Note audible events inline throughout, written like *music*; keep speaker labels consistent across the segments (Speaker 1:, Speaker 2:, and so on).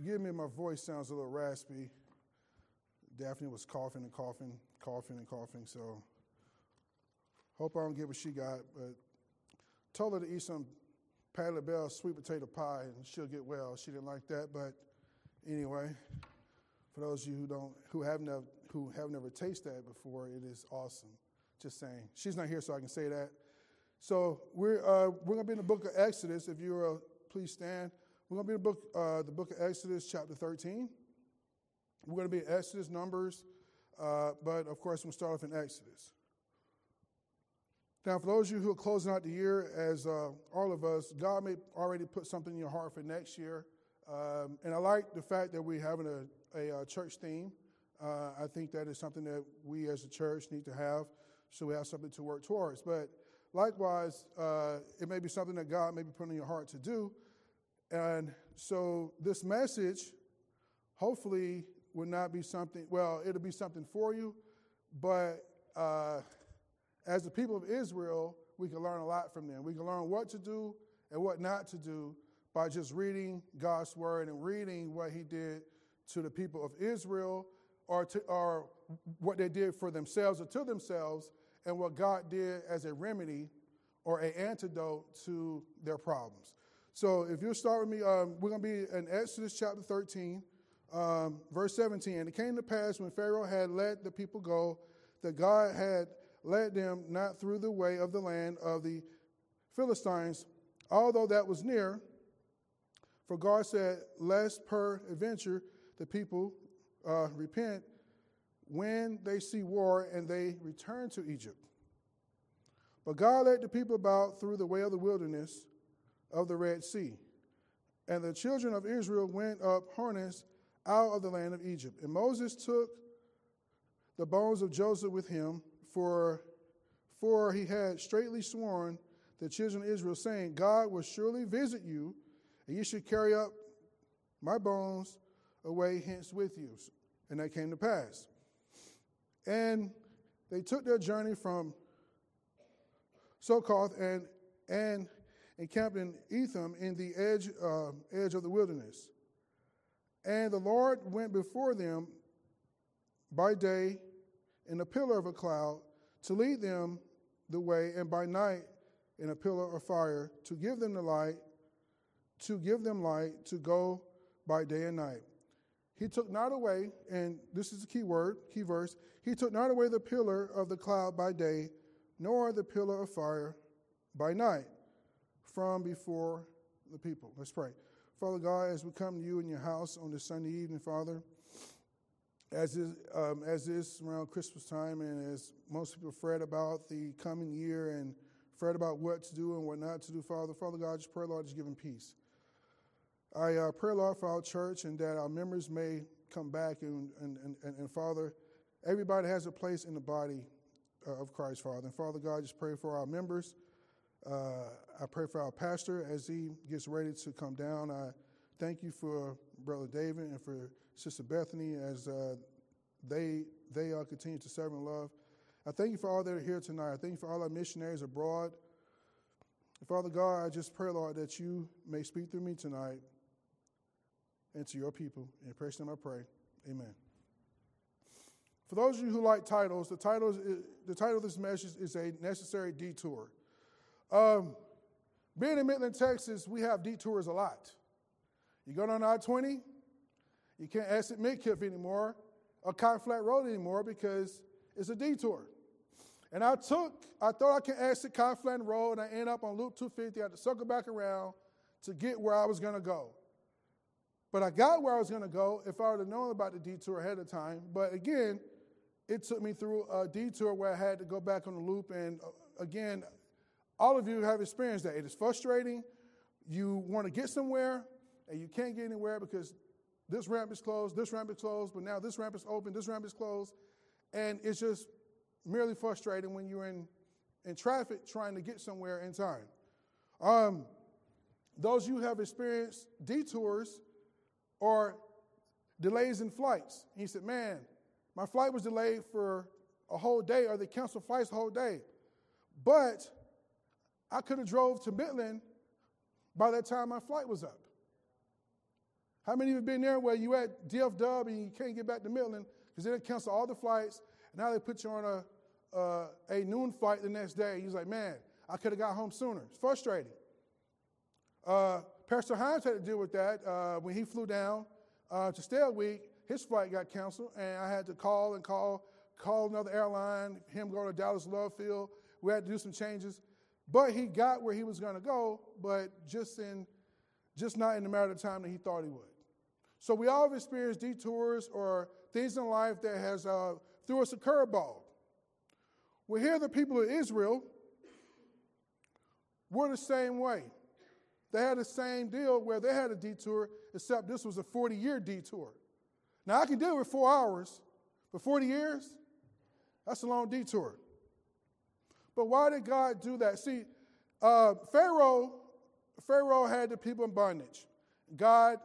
Speaker 1: forgive me, my voice sounds a little raspy. Daphne was coughing and coughing, coughing and coughing, so hope I don't get what she got, but told her to eat some Patti LaBelle sweet potato pie and she'll get well. She didn't like that, but anyway, for those of you who don't, who have never, who have never tasted that before, it is awesome. Just saying. She's not here, so I can say that. So we're uh, we're gonna be in the book of Exodus. If you uh, please stand. We're gonna be in the book uh, the book of Exodus, chapter 13. We're gonna be in Exodus, Numbers, uh, but of course we'll start off in Exodus. Now, for those of you who are closing out the year, as uh, all of us, God may already put something in your heart for next year. Um, and I like the fact that we're having a, a, a church theme. Uh, I think that is something that we as a church need to have so we have something to work towards. But likewise, uh, it may be something that God may be putting in your heart to do. And so this message, hopefully, will not be something, well, it'll be something for you, but uh, as the people of Israel, we can learn a lot from them. We can learn what to do and what not to do by just reading God's word and reading what he did to the people of Israel or, to, or what they did for themselves or to themselves and what God did as a remedy or an antidote to their problems. So if you'll start with me, um, we're going to be in Exodus chapter 13, um, verse 17. And it came to pass when Pharaoh had let the people go that God had led them not through the way of the land of the Philistines, although that was near. For God said, Lest per adventure the people uh, repent when they see war and they return to Egypt. But God led the people about through the way of the wilderness of the Red Sea. And the children of Israel went up harnessed out of the land of Egypt. And Moses took the bones of Joseph with him, for, for he had straightly sworn the children of Israel, saying, God will surely visit you, and you should carry up my bones away hence with you. And that came to pass. And they took their journey from Succoth and, and encamped in Etham in the edge, uh, edge of the wilderness. And the Lord went before them by day in a pillar of a cloud to lead them the way, and by night in a pillar of fire to give them the light, to give them light to go by day and night. He took not away, and this is the key word, key verse, he took not away the pillar of the cloud by day, nor the pillar of fire by night from before the people. Let's pray. Father God, as we come to you in your house on this Sunday evening, Father, as is, um, as is around Christmas time, and as most people fret about the coming year and fret about what to do and what not to do, Father, Father God, just pray, Lord, just give him peace. I uh, pray, Lord, for our church and that our members may come back. And, and, and, and Father, everybody has a place in the body uh, of Christ, Father. And Father God, just pray for our members. Uh, I pray for our pastor as he gets ready to come down. I thank you for Brother David and for Sister Bethany as uh, they they uh, continue to serve and love. I thank you for all that are here tonight. I thank you for all our missionaries abroad. Father God, I just pray, Lord, that you may speak through me tonight and to your people. In praise name I pray. Amen. For those of you who like titles, the title, the title of this message is A Necessary Detour. Um, being in Midland, Texas, we have detours a lot. You go down I 20, you can't exit Midkiff anymore or Cotton Flat Road anymore because it's a detour. And I took, I thought I could exit Cotton Flat Road and I end up on Loop 250. I had to circle back around to get where I was going to go. But I got where I was going to go if I would have known about the detour ahead of time. But again, it took me through a detour where I had to go back on the loop. And uh, again, all of you have experienced that. It is frustrating. You want to get somewhere and you can't get anywhere because this ramp is closed, this ramp is closed, but now this ramp is open, this ramp is closed. And it's just merely frustrating when you're in, in traffic trying to get somewhere in time. Um, those you have experienced detours or delays in flights. He said, Man, my flight was delayed for a whole day, or they canceled flights a whole day. But I could have drove to Midland by that time my flight was up. How many of you have been there where you at DFW and you can't get back to Midland because they cancel all the flights, and now they put you on a, a noon flight the next day. You're like, man, I could have got home sooner. It's frustrating. Uh, Pastor Hines had to deal with that uh, when he flew down uh, to stay a week. His flight got canceled, and I had to call and call, call another airline, him go to Dallas Love Field. We had to do some changes. But he got where he was going to go, but just in just not in the matter of time that he thought he would. So we all have experienced detours or things in life that has uh, threw us a curveball. Well, here the people of Israel were the same way. They had the same deal where they had a detour, except this was a 40 year detour. Now, I can deal with four hours, but 40 years, that's a long detour. But why did God do that? See, uh, Pharaoh, Pharaoh had the people in bondage. God,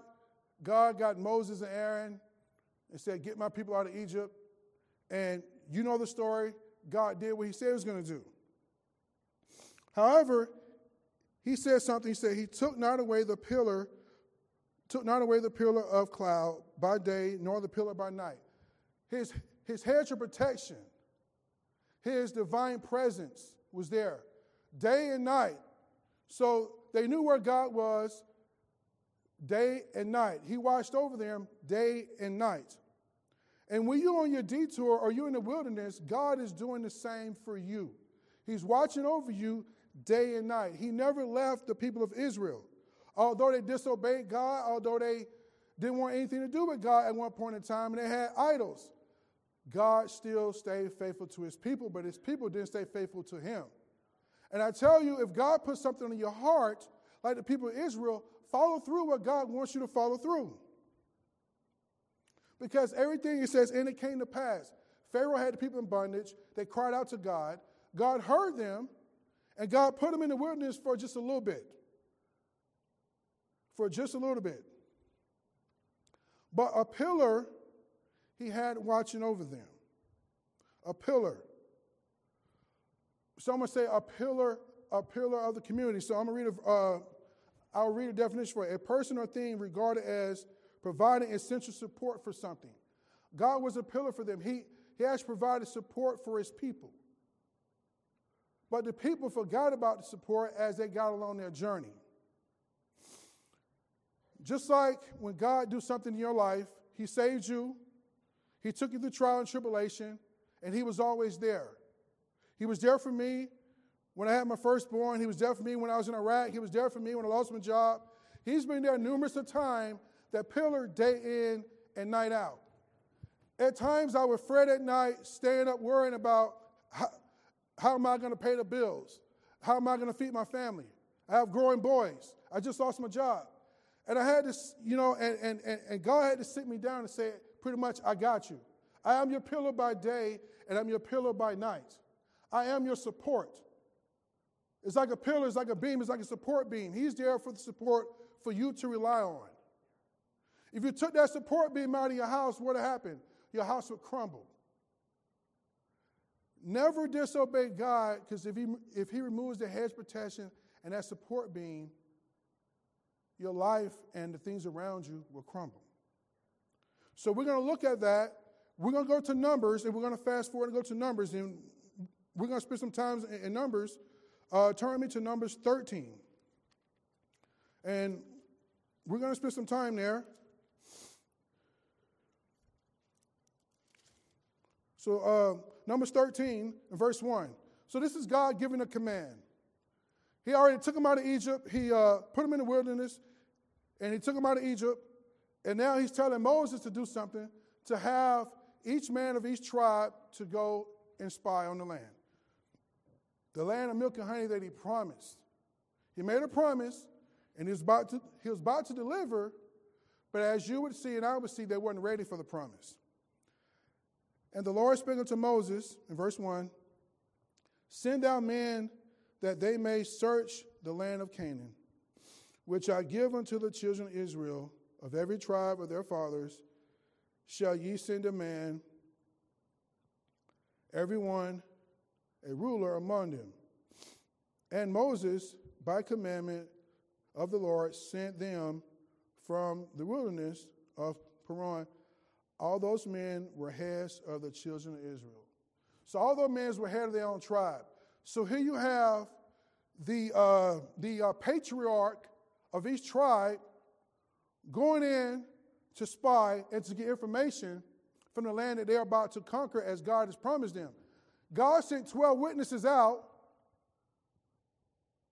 Speaker 1: God got Moses and Aaron and said, Get my people out of Egypt. And you know the story. God did what he said he was going to do. However, he said something. He said, He took not away the pillar, took not away the pillar of cloud by day, nor the pillar by night. His, his hedge of protection, his divine presence was there day and night. So they knew where God was day and night. He watched over them day and night. And when you're on your detour or you're in the wilderness, God is doing the same for you. He's watching over you day and night. He never left the people of Israel. Although they disobeyed God, although they didn't want anything to do with God at one point in time and they had idols, God still stayed faithful to his people, but his people didn't stay faithful to him. And I tell you, if God puts something in your heart, like the people of Israel, follow through what God wants you to follow through. Because everything he says, and it came to pass. Pharaoh had the people in bondage. They cried out to God. God heard them, and God put them in the wilderness for just a little bit. For just a little bit. But a pillar he had watching over them. A pillar. Someone say a pillar, a pillar of the community. So I'm gonna read a, uh, I'll read a definition for it. A person or thing regarded as providing essential support for something. God was a pillar for them. He, he has provided support for his people. But the people forgot about the support as they got along their journey. Just like when God do something in your life, he saves you, he took you through trial and tribulation, and he was always there. He was there for me when I had my firstborn. He was there for me when I was in Iraq. He was there for me when I lost my job. He's been there numerous of times that pillar day in and night out. At times I would fret at night, staying up worrying about how, how am I going to pay the bills? How am I going to feed my family? I have growing boys. I just lost my job. And I had to, you know, and, and, and, and God had to sit me down and say, pretty much, I got you. I am your pillar by day and I'm your pillar by night. I am your support. It's like a pillar, it's like a beam, it's like a support beam. He's there for the support for you to rely on. If you took that support beam out of your house, what would happen? Your house would crumble. Never disobey God because if he, if he removes the hedge protection and that support beam, your life and the things around you will crumble. So we're going to look at that. We're going to go to Numbers and we're going to fast forward and go to Numbers. And we're going to spend some time in, Numbers. Uh, turn me to Numbers 13. And we're going to spend some time there. So, uh, Numbers 13, verse 1. So, this is God giving a command. He already took them out of Egypt, He uh, put them in the wilderness, and He took them out of Egypt. And now He's telling Moses to do something to have each man of each tribe to go and spy on the land. The land of milk and honey that He promised. He made a promise, and he was about to, he was about to deliver, but as you would see and I would see, they weren't ready for the promise. And the Lord spake unto Moses in verse 1 Send out men that they may search the land of Canaan, which I give unto the children of Israel, of every tribe of their fathers, shall ye send a man, every one a ruler among them. And Moses, by commandment of the Lord, sent them from the wilderness of Paran, all those men were heads of the children of Israel. So all those men were head of their own tribe. So here you have the, uh, the uh, patriarch of each tribe going in to spy and to get information from the land that they're about to conquer as God has promised them. God sent 12 witnesses out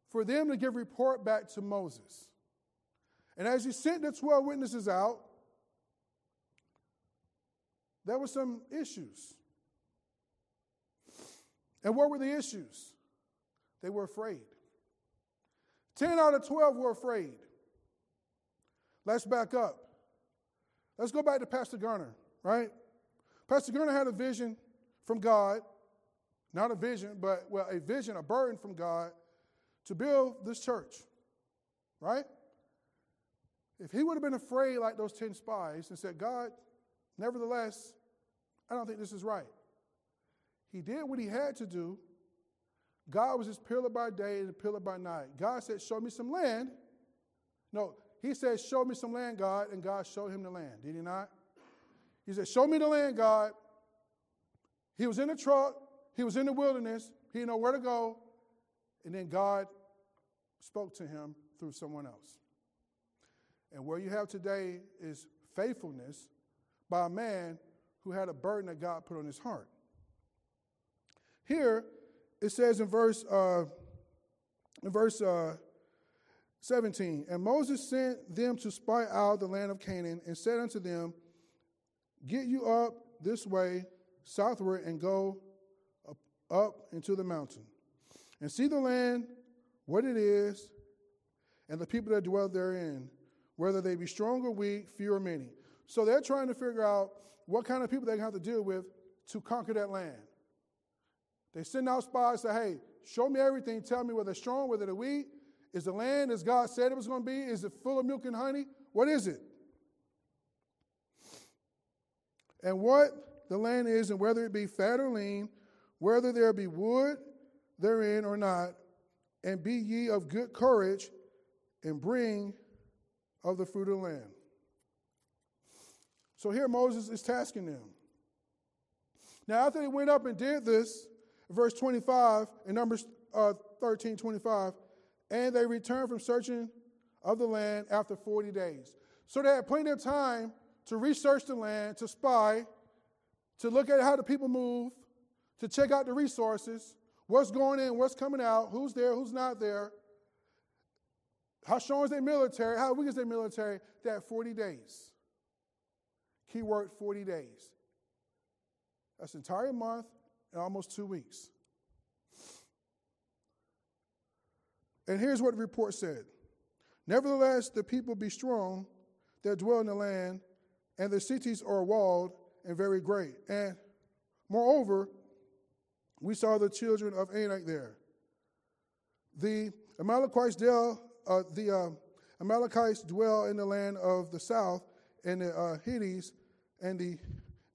Speaker 1: for them to give report back to Moses. And as he sent the 12 witnesses out, there were some issues. And what were the issues? They were afraid. 10 out of 12 were afraid. Let's back up. Let's go back to Pastor Garner, right? Pastor Garner had a vision from God, not a vision, but, well, a vision, a burden from God to build this church, right? If he would have been afraid like those 10 spies and said, God, nevertheless, I don't think this is right. He did what he had to do. God was his pillar by day and a pillar by night. God said, Show me some land. No, he said, Show me some land, God, and God showed him the land. Did he not? He said, Show me the land, God. He was in the truck, he was in the wilderness, he didn't know where to go. And then God spoke to him through someone else. And where you have today is faithfulness by a man who had a burden that God put on his heart. Here, it says in verse, uh, in verse uh, 17, And Moses sent them to spy out the land of Canaan and said unto them, Get you up this way southward and go up, into the mountain and see the land, what it is, and the people that dwell therein, whether they be strong or weak, few or many. So they're trying to figure out what kind of people they have to deal with to conquer that land. They send out spies, say, hey, show me everything. Tell me whether they're strong, whether they're weak. Is the land as God said it was going to be? Is it full of milk and honey? What is it? And what the land is, and whether it be fat or lean, whether there be wood therein or not, and be ye of good courage, and bring of the fruit of the land. So here Moses is tasking them. Now, after they went up and did this, verse 25 in Numbers uh, 13 25, and they returned from searching of the land after 40 days. So they had plenty of time to research the land, to spy, to look at how the people move, to check out the resources, what's going in, what's coming out, who's there, who's not there, how strong is their military, how weak is their military. That 40 days. Keyword 40 days. That's an entire month and almost two weeks. And here's what the report said Nevertheless, the people be strong that dwell in the land, and the cities are walled and very great. And moreover, we saw the children of Anak there. The Amalekites dwell, uh, the uh, Amalekites dwell in the land of the south, and the uh, Hittites and the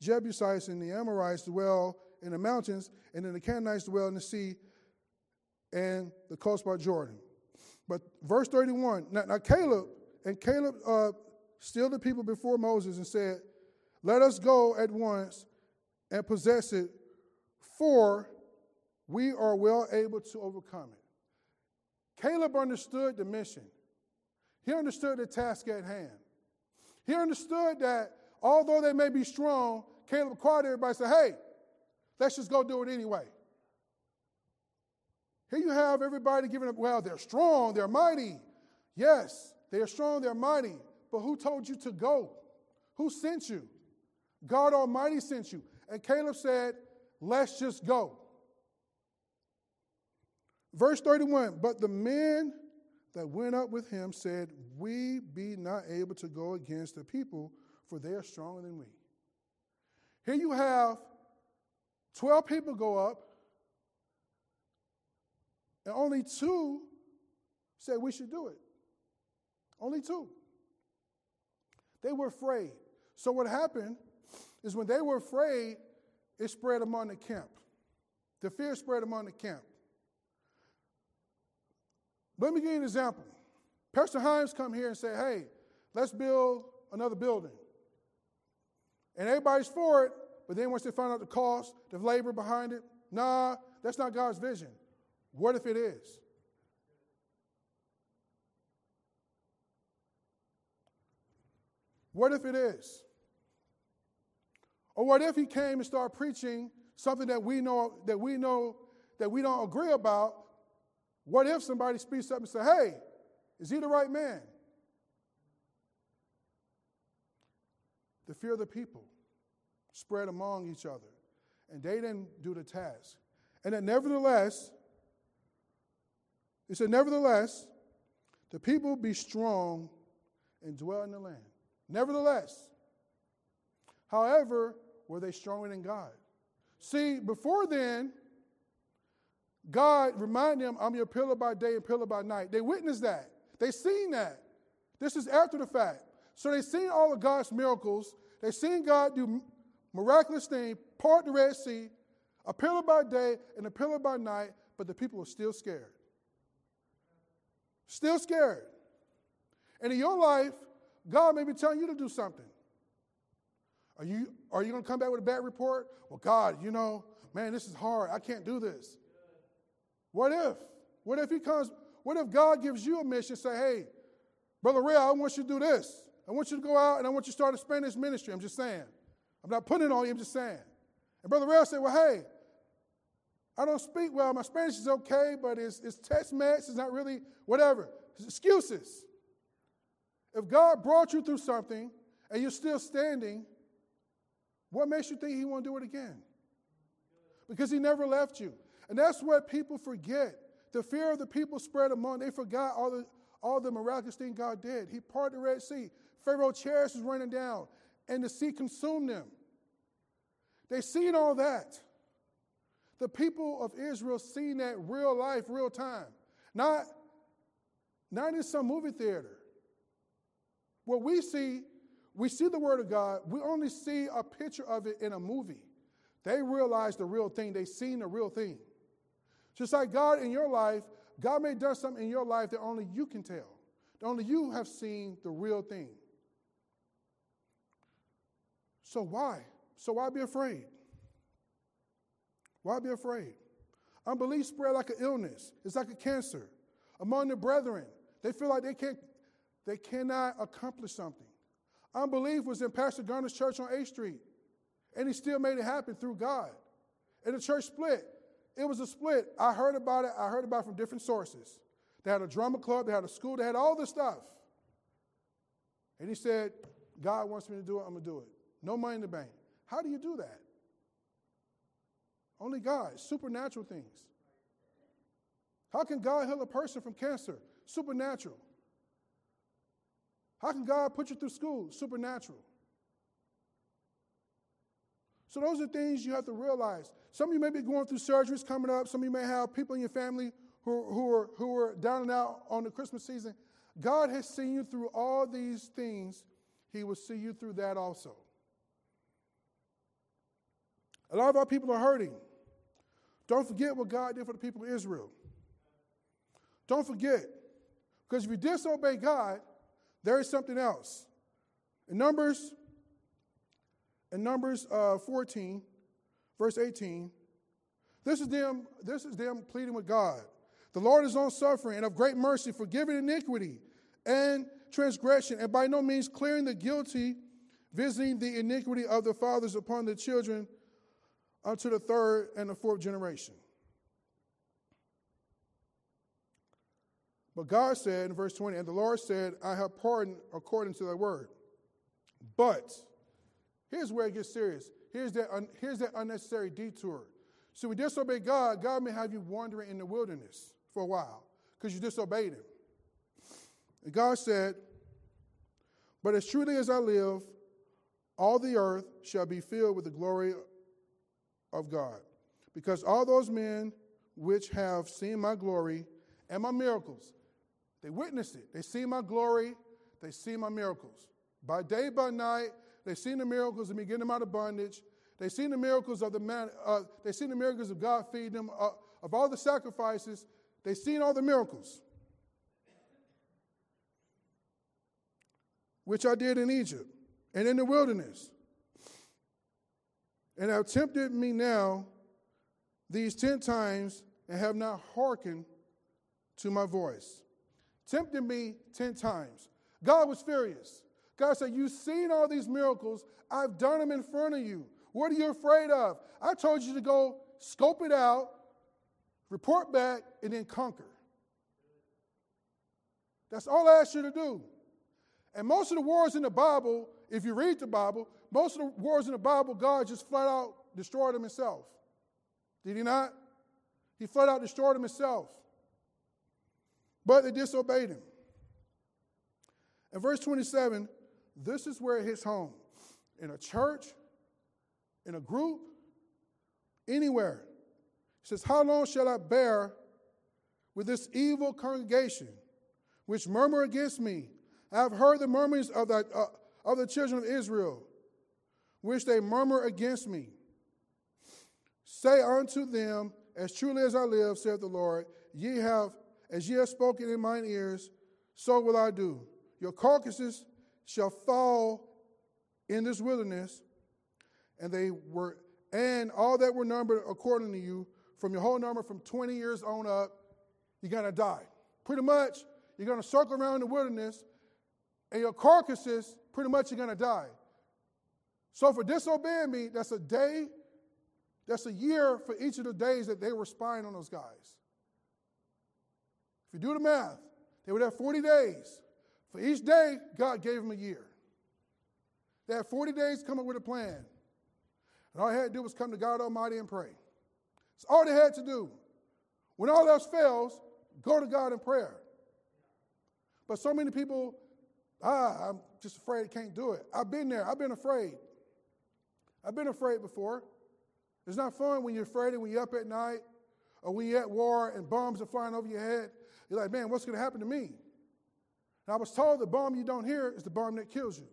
Speaker 1: Jebusites and the Amorites dwell in the mountains, and then the Canaanites dwell in the sea and the coast by Jordan. But verse 31, now, now Caleb, and Caleb uh, stilled the people before Moses and said, Let us go at once and possess it, for we are well able to overcome it. Caleb understood the mission. He understood the task at hand. He understood that although they may be strong, Caleb called everybody and said, Hey, Let's just go do it anyway. Here you have everybody giving up, well, they're strong, they're mighty. Yes, they are strong, they're mighty. But who told you to go? Who sent you? God Almighty sent you. And Caleb said, let's just go. Verse 31 But the men that went up with him said, We be not able to go against the people, for they are stronger than we. Here you have 12 people go up, and only two said we should do it. Only two. They were afraid. So, what happened is when they were afraid, it spread among the camp. The fear spread among the camp. Let me give you an example. Pastor Himes come here and say, hey, let's build another building. And everybody's for it, but then once they find out the cost, the labor behind it, nah, that's not God's vision. What if it is? What if it is? Or what if he came and started preaching something that we know that we know that we don't agree about? What if somebody speaks up and say, "Hey, is he the right man?" The fear of the people spread among each other, and they didn't do the task. And that nevertheless, it said, nevertheless, the people be strong and dwell in the land. Nevertheless, however, were they stronger than God? See, before then, God reminded them, I'm your pillar by day and pillar by night. They witnessed that. They seen that. This is after the fact. So they seen all of God's miracles. They seen God do miraculous things, part the Red Sea, a pillar by day and a pillar by night, but the people were still scared. Still scared. And in your life, God may be telling you to do something. Are you, are you going to come back with a bad report? Well, God, you know, man, this is hard. I can't do this. What if? What if he comes? What if God gives you a mission? Say, hey, Brother Ray, I want you to do this. I want you to go out and I want you to start a Spanish ministry. I'm just saying. I'm not putting it on you, I'm just saying. And Brother Ray said, well, hey, I don't speak well. My Spanish is okay, but it's, it's Tex-Mex. It's not really whatever. It's excuses. If God brought you through something and you're still standing, what makes you think He won't do it again? Because He never left you. And that's what people forget. The fear of the people spread among, they forgot all the, all the miraculous thing God did. He parted the Red Sea. Pharaoh chariots was running down, and the sea consumed them. They seen all that. The people of Israel seen that real life, real time. Not, not in some movie theater. What we see, we see the Word of God, we only see a picture of it in a movie. They realize the real thing, they seen the real thing. Just like God in your life, God may have done something in your life that only you can tell. That only you have seen the real thing. So why? So why be afraid? Why be afraid? Unbelief spread like an illness. It's like a cancer. Among the brethren, they feel like they can't, they cannot accomplish something. Unbelief was in Pastor Garner's church on 8th Street, and he still made it happen through God. And the church split. It was a split. I heard about it. I heard about it from different sources. They had a drama club, they had a school, they had all this stuff. And he said, God wants me to do it, I'm going to do it. No money in the bank. How do you do that? Only God, supernatural things. How can God heal a person from cancer? Supernatural. How can God put you through school? Supernatural. So those are things you have to realize. Some of you may be going through surgeries coming up. Some of you may have people in your family who, who, are, who are down and out on the Christmas season. God has seen you through all these things. He will see you through that also. A lot of our people are hurting. Don't forget what God did for the people of Israel. Don't forget. Because if you disobey God, there is something else. In Numbers, in Numbers uh, 14, verse 18, this is them, this is them pleading with God. The Lord is long suffering and of great mercy, forgiving iniquity and transgression, and by no means clearing the guilty, visiting the iniquity of the fathers upon the children Uh, unto the third and the fourth generation. But God said in verse 20, and the Lord said, I have pardoned according to thy word. But here's where it gets serious. Here's that, un- here's that unnecessary detour. So we disobey God, God may have you wandering in the wilderness for a while because you disobeyed him. And God said, But as truly as I live, all the earth shall be filled with the glory of God. Because all those men which have seen my glory and my miracles, they witnessed it. They see my glory, they see my miracles. By day, by night, they seen the miracles of me getting them out of bondage. They seen the miracles of the man, uh, they seen the miracles of God feeding them, uh, of all the sacrifices. They seen all the miracles. which I did in Egypt and in the wilderness, and have tempted me now these ten times and have not hearkened to my voice. Tempted me ten times. God was furious. God said, You've seen all these miracles. I've done them in front of you. What are you afraid of? I told you to go scope it out, report back, and then conquer. That's all I asked you to do. And most of the wars in the Bible, if you read the Bible, most of the wars in the Bible, God just flat out destroyed them himself. Did he not? He flat out destroyed them himself. But they disobeyed him. In verse 27, this is where it hits home. In a church, in a group, anywhere. He says, How long shall I bear with this evil congregation which murmur against me? I have heard the murmurings of the, uh, of the children of Israel, which they murmur against me. Say unto them, As truly as I live, saith the Lord, ye have, as ye have spoken in mine ears, so will I do. Your carcasses shall fall in this wilderness, and they were, and all that were numbered according to you, from your whole number from 20 years on up, you're gonna die. Pretty much, you're gonna circle around the wilderness, and your carcasses, pretty much, you're gonna die. So for disobeying me, that's a day that's a year for each of the days that they were spying on those guys. If you do the math, they would have 40 days. For each day, God gave them a year. They had 40 days to come up with a plan. And all they had to do was come to God Almighty and pray. It's all they had to do. When all else fails, go to God in prayer. But so many people, ah, I'm just afraid I can't do it. I've been there. I've been afraid. I've been afraid before. It's not fun when you're afraid and when you're up at night or when you're at war and bombs are flying over your head. You're like, man, what's going to happen to me? And I was told the bomb you don't hear is the bomb that kills you.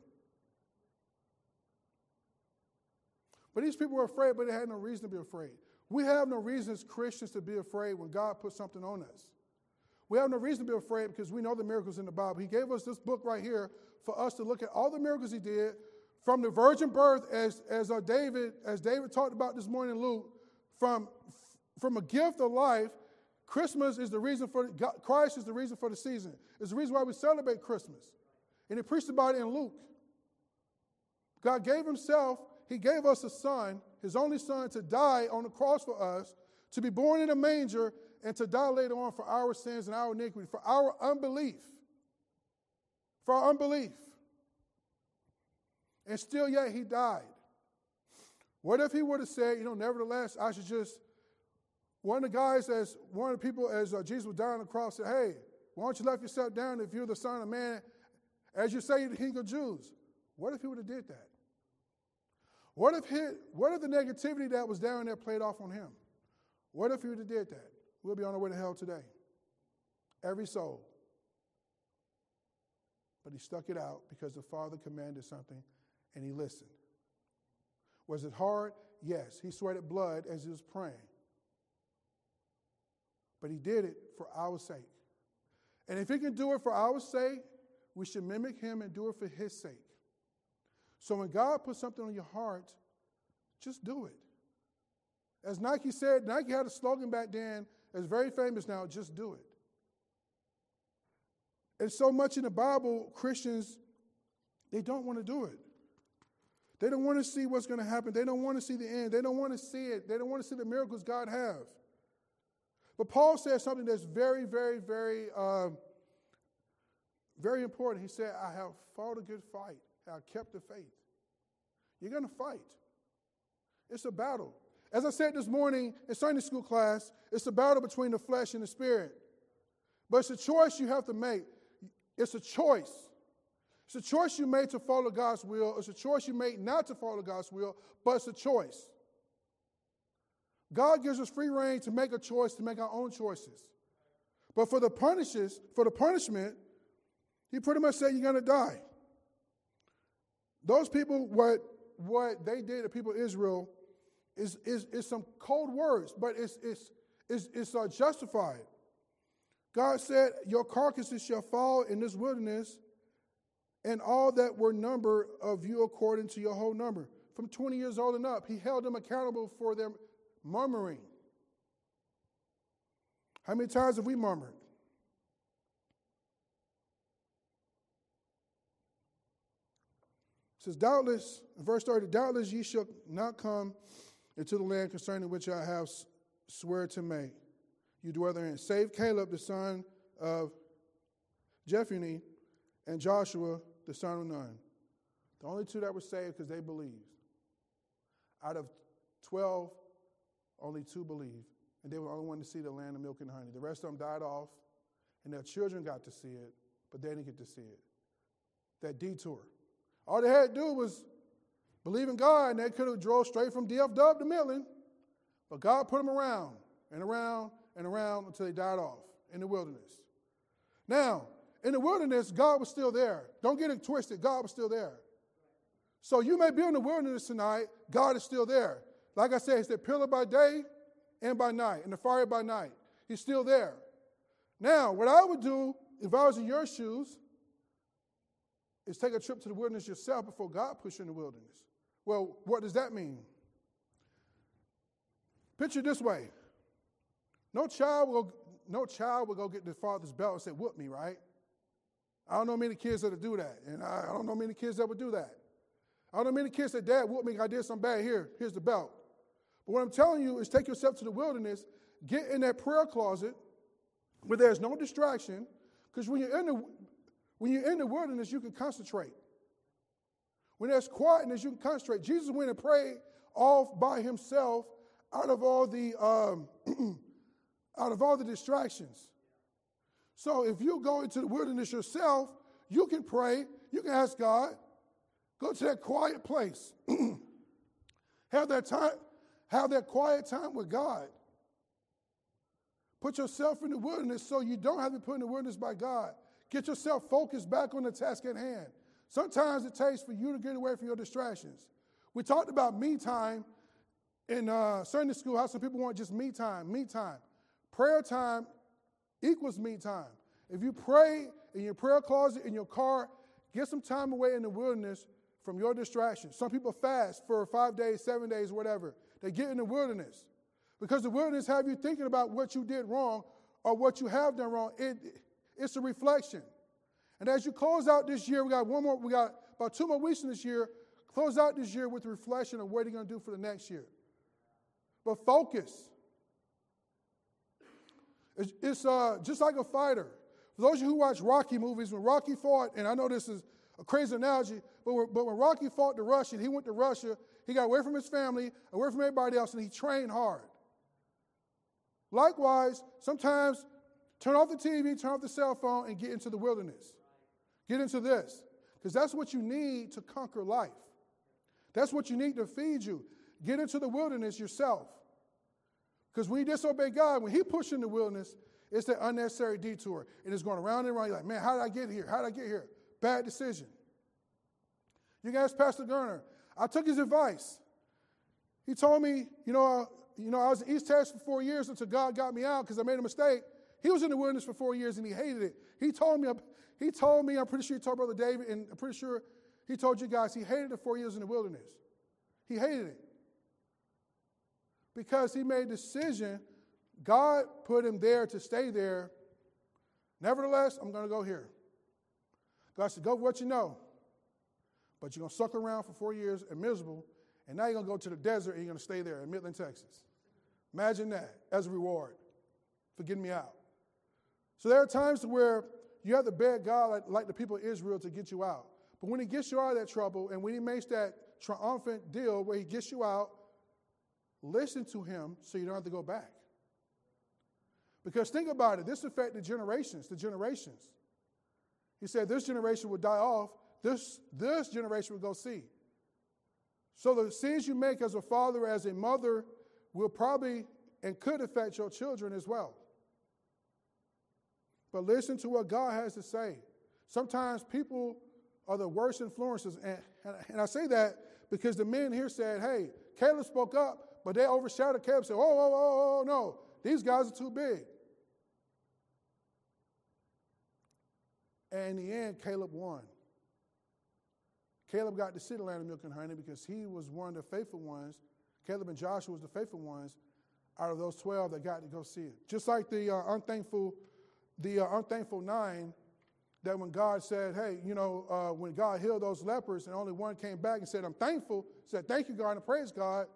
Speaker 1: But these people were afraid, but they had no reason to be afraid. We have no reason as Christians to be afraid when God puts something on us. We have no reason to be afraid because we know the miracles in the Bible. He gave us this book right here for us to look at all the miracles he did, from the virgin birth, as, as uh, David, as David talked about this morning in Luke, from, from a gift of life, Christmas is the reason for, God, Christ is the reason for the season. It's the reason why we celebrate Christmas. And he preached about it in Luke. God gave himself, he gave us a son, his only son, to die on the cross for us, to be born in a manger, and to die later on for our sins and our iniquity, for our unbelief. For our unbelief. And still yet he died. What if he would have said, you know, nevertheless, I should just, one of the guys, as one of the people, as uh, Jesus was dying on the cross, said, hey, why don't you let yourself down if you're the Son of Man, as you say, the King of Jews? What if he would have did that? What if, he, what if the negativity that was down there played off on him? What if he would have did that? We'll be on our way to hell today. Every soul. But he stuck it out because the Father commanded something and he listened. Was it hard? Yes. He sweated blood as he was praying. But he did it for our sake. And if he can do it for our sake, we should mimic him and do it for his sake. So when God puts something on your heart, just do it. As Nike said, Nike had a slogan back then that's very famous now just do it. And so much in the Bible, Christians, they don't want to do it. They don't want to see what's going to happen. They don't want to see the end. They don't want to see it. They don't want to see the miracles God have. But Paul says something that's very, very, very, um, very important. He said, I have fought a good fight. I kept the faith. You're going to fight. It's a battle. As I said this morning in Sunday school class, it's a battle between the flesh and the spirit. But it's a choice you have to make. It's a choice. It's a choice you made to follow God's will. It's a choice you made not to follow God's will, but it's a choice. God gives us free reign to make a choice, to make our own choices. But for the punishes, for the punishment, he pretty much said you're gonna die. Those people, what what they did, the people of Israel, is, is, is some cold words, but it's, it's, it's, it's uh, justified. God said, Your carcasses shall fall in this wilderness, and all that were number of you according to your whole number. From 20 years old and up, he held them accountable for their murmuring. How many times have we murmured? It says, Doubtless, verse 30, doubtless ye shall not come into the land concerning which I have swear to make. You dwell therein. Save Caleb, the son of Jephunneh, and Joshua, the son of Nun. The only two that were saved because they believed. Out of 12, only two believed. And they were the only one to see the land of milk and honey. The rest of them died off, and their children got to see it, but they didn't get to see it. That detour. All they had to do was believe in God, and they could have drove straight from DFW to Midland, but God put them around and around and around until they died off in the wilderness. Now, in the wilderness, God was still there. Don't get it twisted. God was still there. So you may be in the wilderness tonight. God is still there. Like I said, He's the pillar by day and by night, and the fire by night. He's still there. Now, what I would do if I was in your shoes is take a trip to the wilderness yourself before God puts you in the wilderness. Well, what does that mean? Picture this way. No child will, no child will go get the father's belt and say, whoop me, right? I don't know many kids that would do that. And I, don't know many kids that would do that. I don't know many kids that dad whooped me I did something bad. Here, here's the belt. But what I'm telling you is take yourself to the wilderness, get in that prayer closet where there's no distraction, because when you're in the when you're in the wilderness, you can concentrate. When there's quietness, you can concentrate. Jesus went and prayed off by himself out of all the um, *clears throat* out of all the distractions. So if you go into the wilderness yourself, you can pray, you can ask God, go to that quiet place. *clears throat* have that time, have that quiet time with God. Put yourself in the wilderness so you don't have to put in the wilderness by God. Get yourself focused back on the task at hand. Sometimes it takes for you to get away from your distractions. We talked about me time in uh, Sunday school, how some people want just me time, me time. Prayer time equals me time. If you pray in your prayer closet, in your car, get some time away in the wilderness from your distractions. Some people fast for five days, seven days, whatever. They get in the wilderness because the wilderness have you thinking about what you did wrong or what you have done wrong. It, it's a reflection. And as you close out this year, we got one more, we got about two more weeks in this year. Close out this year with reflection of what are you're going to do for the next year. But focus. It's, it's uh, just like a fighter. For those of you who watch Rocky movies, when Rocky fought, and I know this is a crazy analogy, but when, but when Rocky fought the Russian, he went to Russia, he got away from his family, away from everybody else, and he trained hard. Likewise, sometimes turn off the TV, turn off the cell phone, and get into the wilderness. Get into this, because that's what you need to conquer life. That's what you need to feed you. Get into the wilderness yourself. Because when you disobey God, when He pushes in the wilderness, it's that unnecessary detour. And it's going around and around. You're like, man, how did I get here? How did I get here? Bad decision. You guys, Pastor Garner, I took his advice. He told me, you know, uh, you know, I was in East Texas for four years until God got me out because I made a mistake. He was in the wilderness for four years and he hated it. He told me, he told me, I'm pretty sure he told Brother David, and I'm pretty sure he told you guys he hated the four years in the wilderness. He hated it because he made a decision. God put him there to stay there. Nevertheless, I'm going to go here. God said, Go for what you know. But you're going to suck around for four years and miserable, and now you're going to go to the desert and you're going to stay there in Midland, Texas. Imagine that as a reward for getting me out. So there are times where you have to beg God, like, like the people of Israel, to get you out. But when He gets you out of that trouble, and when He makes that triumphant deal where He gets you out, Listen to him so you don't have to go back. Because think about it, this affected generations, the generations. He said this generation would die off, this, this generation would go see. So the sins you make as a father, as a mother, will probably and could affect your children as well. But listen to what God has to say. Sometimes people are the worst influences. And, and, I say that because the men here said, hey, Caleb spoke up, but they overshadowed Caleb and said, oh, oh, oh, oh, no, these guys are too big. And in the end, Caleb won. Caleb got to see the land of milk and honey because he was one of the faithful ones. Caleb and Joshua was the faithful ones out of those 12 that got to go see it. Just like the uh, unthankful, the uh, unthankful nine, that when God said, hey, you know, uh, when God healed those lepers and only one came back and said, I'm thankful, said, thank you, God, and praise God,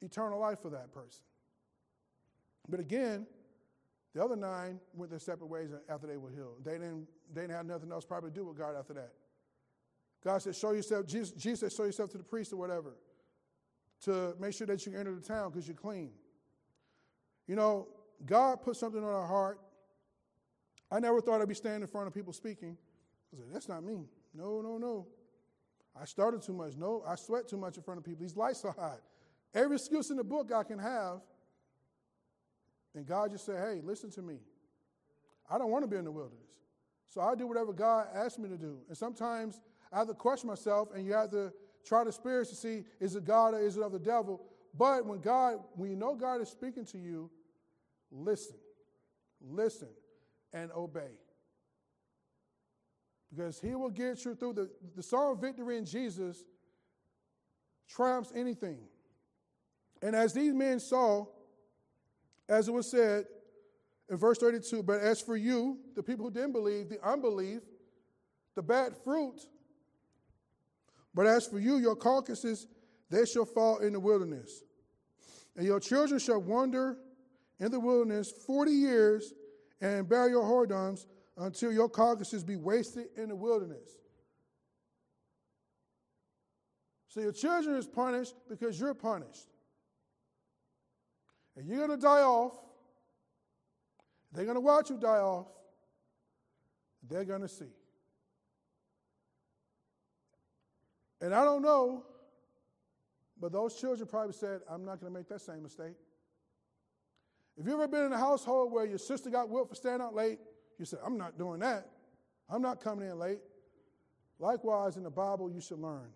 Speaker 1: eternal life for that person. But again, the other nine went their separate ways after they were healed. They didn't, they didn't have nothing else probably to do with God after that. God said, show yourself, Jesus, Jesus said, show yourself to the priest or whatever to make sure that you enter the town because you're clean. You know, God put something on our heart. I never thought I'd be standing in front of people speaking. I said, that's not me. No, no, no. I started too much. No, I sweat too much in front of people. These lights are hot. Every excuse in the book I can have. And God just said, hey, listen to me. I don't want to be in the wilderness. So I do whatever God asks me to do. And sometimes I have to question myself, and you have to try the spirits to see is it God or is it of the devil. But when God, when you know God is speaking to you, listen, listen, and obey. Because he will get you through the, the song of victory in Jesus triumphs anything. And as these men saw, as it was said in verse 32, but as for you, the people who didn't believe, the unbelief, the bad fruit, but as for you, your carcasses, they shall fall in the wilderness. And your children shall wander in the wilderness 40 years and bear your whoredoms until your carcasses be wasted in the wilderness. So your children is punished because you're punished. And you're going to die off. They're going to watch you die off. They're going to see. And I don't know, but those children probably said, I'm not going to make that same mistake. If you've ever been in a household where your sister got whipped for staying out late, you said, I'm not doing that. I'm not coming in late. Likewise, in the Bible, you should learn.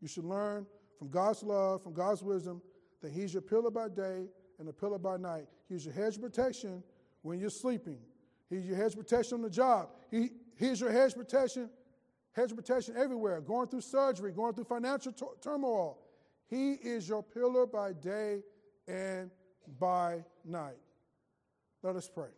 Speaker 1: You should learn from God's love, from God's wisdom, that He's your pillar by day and a pillar by night. He's your hedge protection when you're sleeping. He's your hedge protection on the job. He, he's your hedge protection hedge protection everywhere, going through surgery, going through financial t- turmoil. He is your pillar by day and by night. Let us pray.